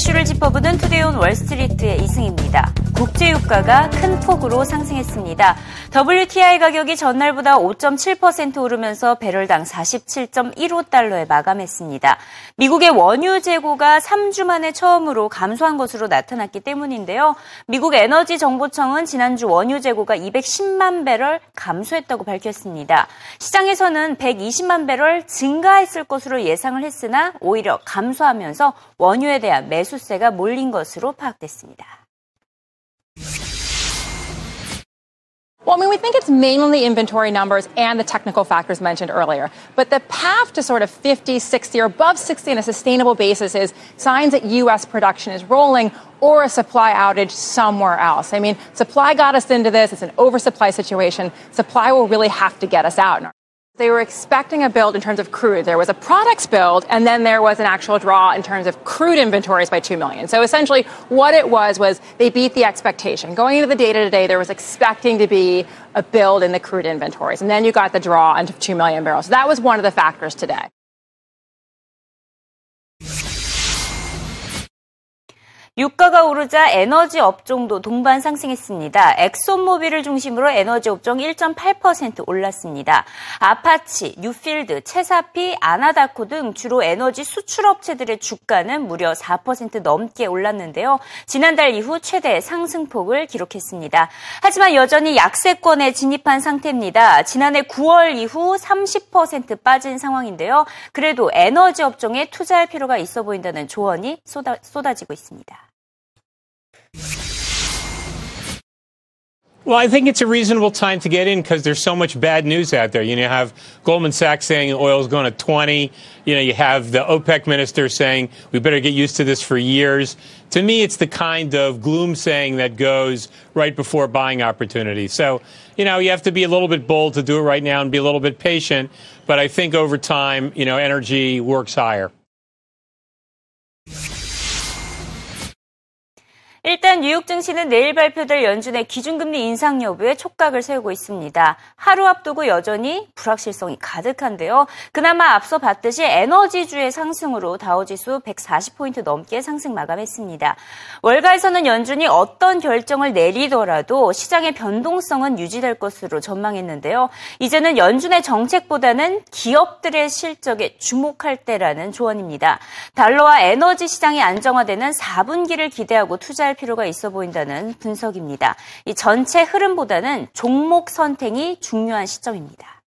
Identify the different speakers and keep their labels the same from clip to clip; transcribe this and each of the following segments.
Speaker 1: 이슈를 짚어보는 투데이온 월스트리트의 이승입니다. 국제유가가 큰 폭으로 상승했습니다. WTI 가격이 전날보다 5.7% 오르면서 배럴당 47.15달러에 마감했습니다. 미국의 원유 재고가 3주 만에 처음으로 감소한 것으로 나타났기 때문인데요. 미국 에너지 정보청은 지난주 원유 재고가 210만 배럴 감소했다고 밝혔습니다. 시장에서는 120만 배럴 증가했을 것으로 예상을 했으나 오히려 감소하면서 원유에 대한 매수 세가 몰린 것으로 파악됐습니다.
Speaker 2: Well, I mean, we think it's mainly inventory numbers and the technical factors mentioned earlier. But the path to sort of 50, 60, or above 60 on a sustainable basis is signs that U.S. production is rolling or a supply outage somewhere else. I mean, supply got us into this. It's an oversupply situation. Supply will really have to get us out. They were expecting a build in terms of crude. There was a products build, and then there was an actual draw in terms of crude inventories by 2 million. So essentially, what it was was they beat the expectation. Going into the data today, there was expecting to be a build in the crude inventories, and then you got the draw into 2 million barrels. So that was one of the factors today.
Speaker 1: 유가가 오르자 에너지 업종도 동반 상승했습니다. 엑손모빌을 중심으로 에너지 업종 1.8% 올랐습니다. 아파치, 뉴필드, 체사피, 아나다코 등 주로 에너지 수출 업체들의 주가는 무려 4% 넘게 올랐는데요. 지난달 이후 최대 상승폭을 기록했습니다. 하지만 여전히 약세권에 진입한 상태입니다. 지난해 9월 이후 30% 빠진 상황인데요. 그래도 에너지 업종에 투자할 필요가 있어 보인다는 조언이 쏟아, 쏟아지고 있습니다.
Speaker 3: Well, I think it's a reasonable time to get in because there's so much bad news out there. You know, you have Goldman Sachs saying oil is going to 20. You know, you have the OPEC minister saying we better get used to this for years. To me, it's the kind of gloom saying that goes right before buying opportunities. So, you know, you have to be a little bit bold to do it right now and be a little bit patient. But I think over time, you know, energy works higher.
Speaker 1: 일단 뉴욕 증시는 내일 발표될 연준의 기준금리 인상 여부에 촉각을 세우고 있습니다. 하루 앞두고 여전히 불확실성이 가득한데요. 그나마 앞서 봤듯이 에너지주의 상승으로 다우지수 140포인트 넘게 상승 마감했습니다. 월가에서는 연준이 어떤 결정을 내리더라도 시장의 변동성은 유지될 것으로 전망했는데요. 이제는 연준의 정책보다는 기업들의 실적에 주목할 때라는 조언입니다. 달러와 에너지 시장이 안정화되는 4분기를 기대하고 투자 할할 필요가 있어 보인다는 분석입니다. 이 전체 흐름보다는 종목 선택이 중요한 시점입니다.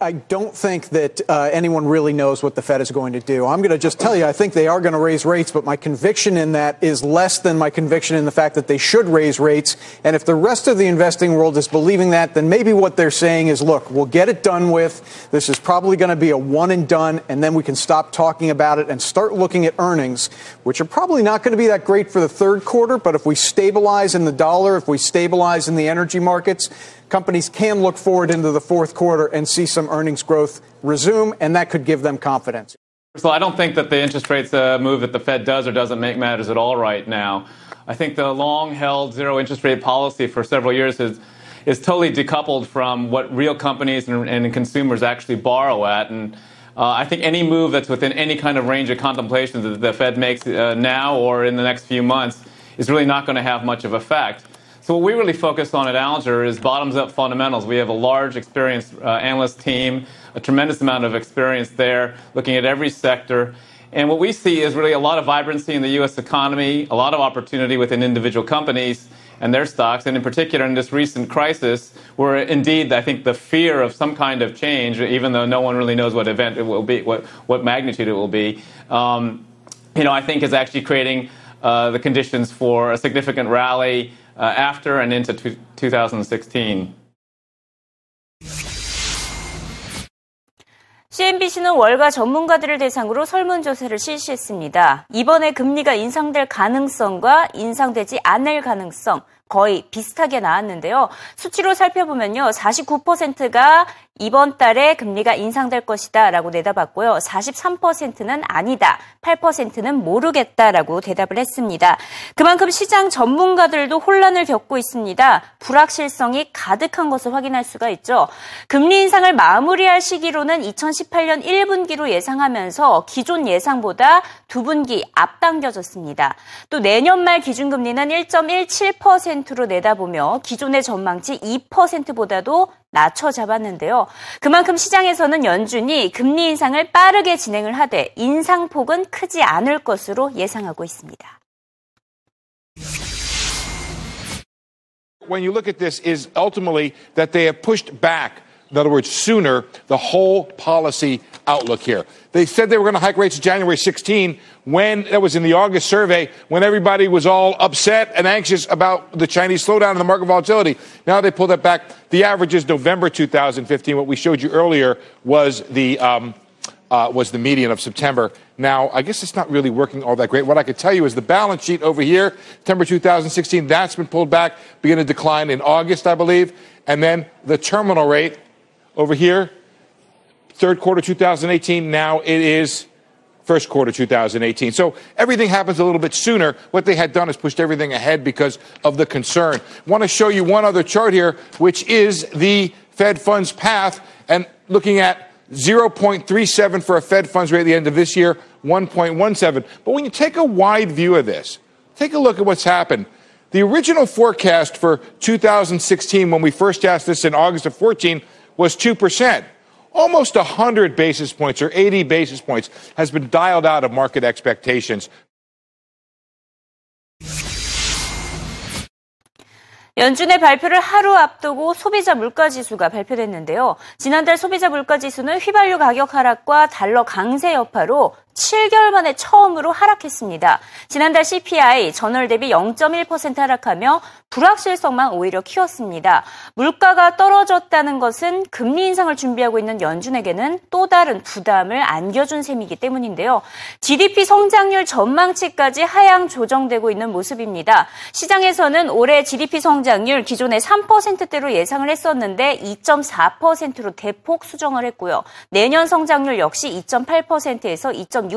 Speaker 4: I don't think that uh, anyone really knows what the Fed is going to do. I'm going to just tell you, I think they are going to raise rates, but my conviction in that is less than my conviction in the fact that they should raise rates. And if the rest of the investing world is believing that, then maybe what they're saying is, look, we'll get it done with. This is probably going to be a one and done, and then we can stop talking about it and start looking at earnings, which are probably not going to be that great for the third quarter. But if we stabilize in the dollar, if we stabilize in the energy markets, companies can look forward into the fourth quarter and see some earnings growth resume, and that could give them confidence.
Speaker 5: So I don't think that the interest rates uh, move that the Fed does or doesn't make matters at all right now. I think the long-held zero interest rate policy for several years is is totally decoupled from what real companies and, and consumers actually borrow at, and uh, I think any move that's within any kind of range of contemplation that the Fed makes uh, now or in the next few months is really not going to have much of effect. So what we really focus on at Alger is bottoms-up fundamentals. We have a large, experienced uh, analyst team, a tremendous amount of experience there, looking at every sector. And what we see is really a lot of vibrancy in the U.S. economy, a lot of opportunity within individual companies and their stocks, and in particular in this recent crisis, where indeed I think the fear of some kind of change, even though no one really knows what event it will be, what, what magnitude it will be, um, you know, I think is actually creating uh, the conditions for a significant rally uh, after and into 2016.
Speaker 1: CNBC는 월가 전문가들을 대상으로 설문조사를 실시했습니다. 이번에 금리가 인상될 가능성과 인상되지 않을 가능성, 거의 비슷하게 나왔는데요. 수치로 살펴보면요. 49%가 이번 달에 금리가 인상될 것이다 라고 내다봤고요. 43%는 아니다, 8%는 모르겠다 라고 대답을 했습니다. 그만큼 시장 전문가들도 혼란을 겪고 있습니다. 불확실성이 가득한 것을 확인할 수가 있죠. 금리 인상을 마무리할 시기로는 2018년 1분기로 예상하면서 기존 예상보다 두 분기 앞당겨졌습니다. 또 내년 말 기준금리는 1.17%로 내다보며 기존의 전망치 2%보다도 낮춰 잡았는데요. 그만큼 시장에서는 연준이 금리 인상을 빠르게 진행을 하되 인상폭은 크지 않을 것으로 예상하고 있습니다.
Speaker 6: When you look at this is ultimately that they have pushed back in other words, sooner, the whole policy outlook here. They said they were going to hike rates January 16 when that was in the August survey when everybody was all upset and anxious about the Chinese slowdown and the market volatility. Now they pulled that back. The average is November 2015. What we showed you earlier was the um, uh, was the median of September. Now, I guess it's not really working all that great. What I could tell you is the balance sheet over here, September 2016, that's been pulled back, began to decline in August, I believe. And then the terminal rate over here, third quarter 2018. Now it is first quarter 2018. So everything happens a little bit sooner. What they had done is pushed everything ahead because of the concern. Want to show you one other chart here, which is the Fed funds path and looking at 0.37 for a Fed funds rate at the end of this year, 1.17. But when you take a wide view of this, take a look at what's happened. The original forecast for 2016, when we first asked this in August of 14, was 2%. Almost 100 basis points or 80 basis points has been dialed out of market expectations.
Speaker 1: 연준의 발표를 하루 앞두고 소비자 물가 지수가 발표됐는데요. 지난달 소비자 물가 지수는 휘발유 가격 하락과 달러 강세 여파로 7개월 만에 처음으로 하락했습니다. 지난달 CPI 전월 대비 0.1% 하락하며 불확실성만 오히려 키웠습니다. 물가가 떨어졌다는 것은 금리 인상을 준비하고 있는 연준에게는 또 다른 부담을 안겨준 셈이기 때문인데요. GDP 성장률 전망치까지 하향 조정되고 있는 모습입니다. 시장에서는 올해 GDP 성장률 기존의 3%대로 예상을 했었는데 2.4%로 대폭 수정을 했고요. 내년 성장률 역시 2.8%에서 2.6%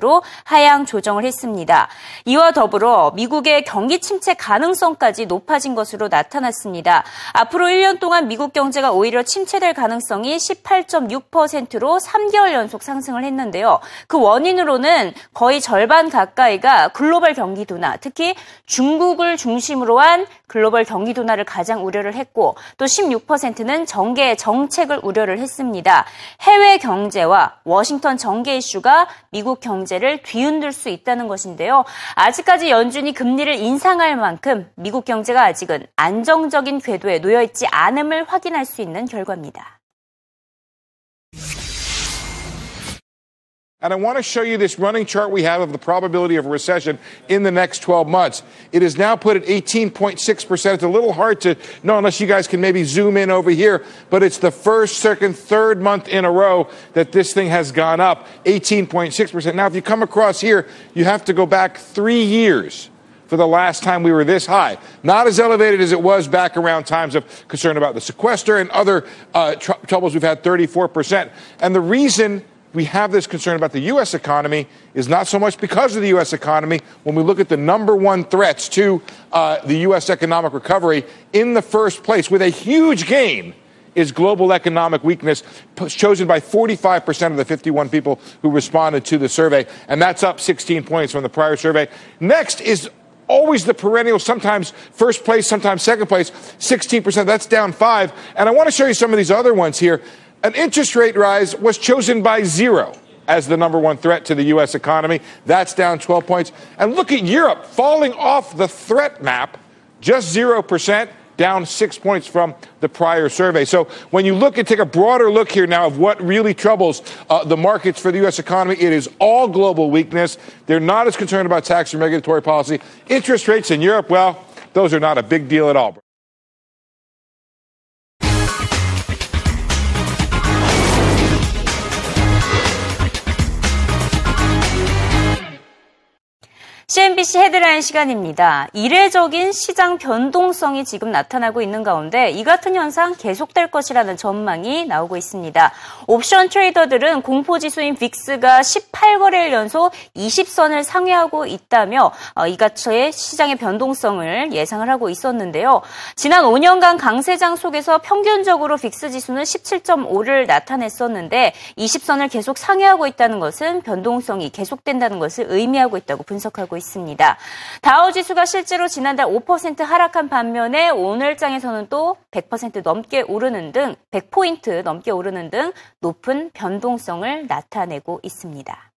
Speaker 1: 로 하향 조정을 했습니다. 이와 더불어 미국의 경기 침체 가능성까지 높아진 것으로 나타났습니다. 앞으로 1년 동안 미국 경제가 오히려 침체될 가능성이 18.6%로 3개월 연속 상승을 했는데요. 그 원인으로는 거의 절반 가까이가 글로벌 경기 둔화, 특히 중국을 중심으로 한 글로벌 경기 둔화를 가장 우려를 했고 또 16%는 정계 정책을 우려를 했습니다. 해외 경제와 워싱턴 정계 이슈가 미국 경제를 뒤흔들 수 있다는 것인데요. 아직까지 연준이 금리를 인상할 만큼 미국 경제가 아직은 안정적인 궤도에 놓여 있지 않음을 확인할 수 있는 결과입니다.
Speaker 6: And I want to show you this running chart we have of the probability of a recession in the next 12 months. It is now put at 18.6%. It's a little hard to know unless you guys can maybe zoom in over here, but it's the first, second, third month in a row that this thing has gone up 18.6%. Now, if you come across here, you have to go back three years for the last time we were this high. Not as elevated as it was back around times of concern about the sequester and other uh, tr- troubles we've had 34%. And the reason we have this concern about the U.S. economy is not so much because of the U.S. economy. When we look at the number one threats to uh, the U.S. economic recovery, in the first place, with a huge gain, is global economic weakness, chosen by 45% of the 51 people who responded to the survey, and that's up 16 points from the prior survey. Next is always the perennial, sometimes first place, sometimes second place, 16%. That's down five. And I want to show you some of these other ones here an interest rate rise was chosen by zero as the number one threat to the U.S. economy. That's down 12 points. And look at Europe falling off the threat map, just 0%, down six points from the prior survey. So when you look and take a broader look here now of what really troubles uh, the markets for the U.S. economy, it is all global weakness. They're not as concerned about tax and regulatory policy. Interest rates in Europe, well, those are not a big deal at all.
Speaker 1: CNBC 헤드라인 시간입니다. 이례적인 시장 변동성이 지금 나타나고 있는 가운데 이 같은 현상 계속될 것이라는 전망이 나오고 있습니다. 옵션 트레이더들은 공포지수인 빅스가 18거래일 연속 20선을 상회하고 있다며 어, 이 가처의 시장의 변동성을 예상을 하고 있었는데요. 지난 5년간 강세장 속에서 평균적으로 빅스 지수는 17.5를 나타냈었는데 20선을 계속 상회하고 있다는 것은 변동성이 계속된다는 것을 의미하고 있다고 분석하고 있습니다. 있습니다. 다우 지수가 실제로 지난달 5% 하락한 반면에 오늘장에서는 또 100% 넘게 오르는 등 100포인트 넘게 오르는 등 높은 변동성을 나타내고 있습니다.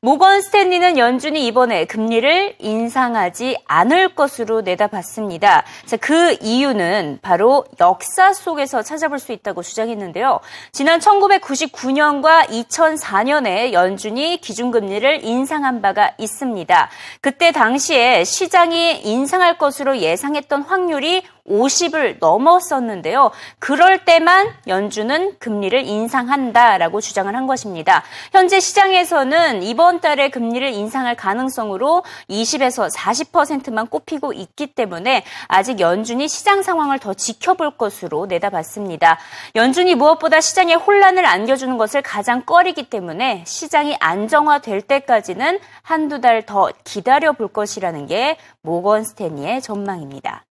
Speaker 1: 모건 스탠리는 연준이 이번에 금리를 인상하지 않을 것으로 내다봤습니다. 자, 그 이유는 바로 역사 속에서 찾아볼 수 있다고 주장했는데요. 지난 1999년과 2004년에 연준이 기준금리를 인상한 바가 있습니다. 그때 당시에 시장이 인상할 것으로 예상했던 확률이 50을 넘었었는데요. 그럴 때만 연준은 금리를 인상한다라고 주장을 한 것입니다. 현재 시장에서는 이번 달에 금리를 인상할 가능성으로 20에서 40%만 꼽히고 있기 때문에 아직 연준이 시장 상황을 더 지켜볼 것으로 내다봤습니다. 연준이 무엇보다 시장에 혼란을 안겨주는 것을 가장 꺼리기 때문에 시장이 안정화될 때까지는 한두 달 더 기다려 볼 것이라는 게 모건 스탠리의 전망입니다.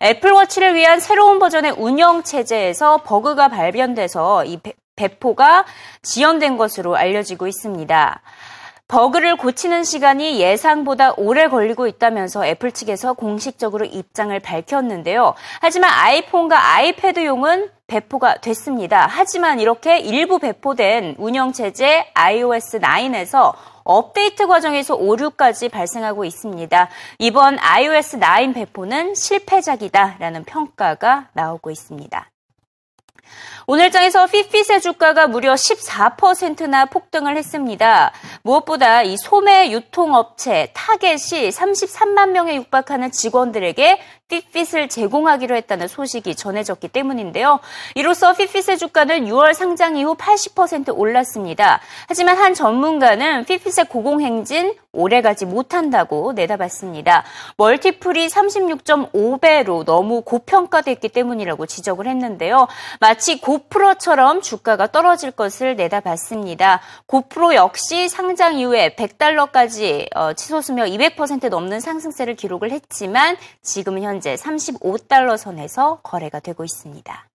Speaker 1: 애플워치를 위한 새로운 버전의 운영 체제에서 버그가 발견돼서 이 배포가 지연된 것으로 알려지고 있습니다. 버그를 고치는 시간이 예상보다 오래 걸리고 있다면서 애플 측에서 공식적으로 입장을 밝혔는데요. 하지만 아이폰과 아이패드용은 배포가 됐습니다. 하지만 이렇게 일부 배포된 운영체제 iOS 9에서 업데이트 과정에서 오류까지 발생하고 있습니다. 이번 iOS 9 배포는 실패작이다라는 평가가 나오고 있습니다. 오늘장에서 Fitbit의 주가가 무려 14%나 폭등을 했습니다. 무엇보다 이 소매 유통업체 타겟이 33만 명에 육박하는 직원들에게 피핏을 제공하기로 했다는 소식이 전해졌기 때문인데요. 이로써 Fitbit의 주가는 6월 상장 이후 80% 올랐습니다. 하지만 한 전문가는 Fitbit의 고공행진 오래가지 못한다고 내다봤습니다. 멀티플이 36.5배로 너무 고평가됐기 때문이라고 지적을 했는데요. 마치 고프로처럼 주가가 떨어질 것을 내다봤습니다. 고프로 역시 상장 이후에 100달러까지 어, 치솟으며 200% 넘는 상승세를 기록을 했지만 지금은 현재 35달러 선에서 거래가 되고 있습니다.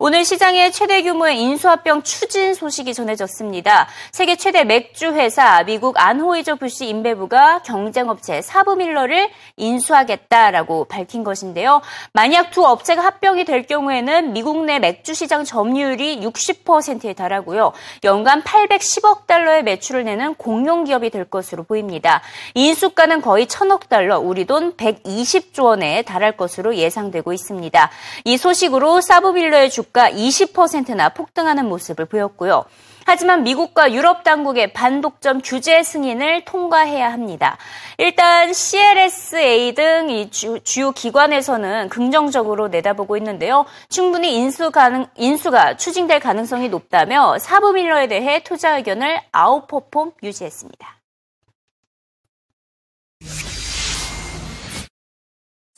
Speaker 1: 오늘 시장의 최대 규모의 인수합병 추진 소식이 전해졌습니다. 세계 최대 맥주 회사 미국 안호이저 부시 인베부가 경쟁업체 사브밀러를 인수하겠다라고 밝힌 것인데요. 만약 두 업체가 합병이 될 경우에는 미국 내 맥주 시장 점유율이 60%에 달하고요. 연간 810억 달러의 매출을 내는 공룡 기업이 될 것으로 보입니다. 인수가는 거의 1000억 달러, 우리 돈 120조 원에 달할 것으로 예상되고 있습니다. 이 소식으로 사브밀러의 주 주가 20%나 폭등하는 모습을 보였고요. 하지만 미국과 유럽 당국의 반독점 규제 승인을 통과해야 합니다. 일단 CLSA 등 이 주요 기관에서는 긍정적으로 내다보고 있는데요. 충분히 인수 가능, 인수가 추진될 가능성이 높다며 사부밀러에 대해 투자 의견을 아웃퍼폼 유지했습니다.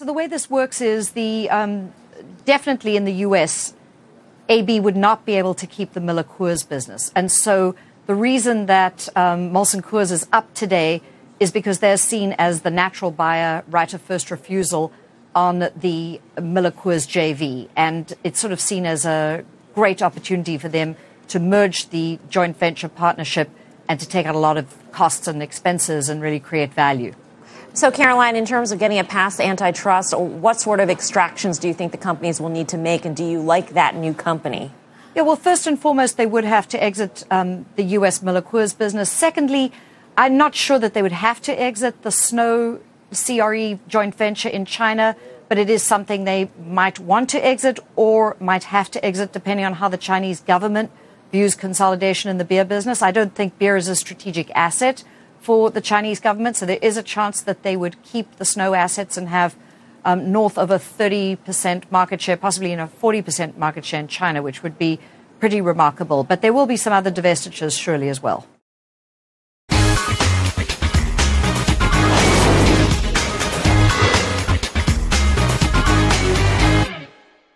Speaker 7: So the way this works is the um, definitely in the U.S. AB would not be able to keep the Miller Coors business. And so the reason that um, Molson Coors is up today is because they're seen as the natural buyer, right of first refusal on the Miller Coors JV. And it's sort of seen as a great opportunity for them to merge the joint venture partnership and to take out a lot of costs and expenses and really create value.
Speaker 8: So, Caroline, in terms of getting it past antitrust, what sort of extractions do you think the companies will need to make, and do you like that new company?
Speaker 7: Yeah, well, first and foremost, they would have to exit um, the U.S. Miller Coors business. Secondly, I'm not sure that they would have to exit the Snow CRE joint venture in China, but it is something they might want to exit or might have to exit depending on how the Chinese government views consolidation in the beer business. I don't think beer is a strategic asset for the Chinese government. So there is a chance that they would keep the snow assets and have um, north of a 30% market share, possibly in a 40% market share in China, which would be pretty remarkable. But there will be some other divestitures surely as well.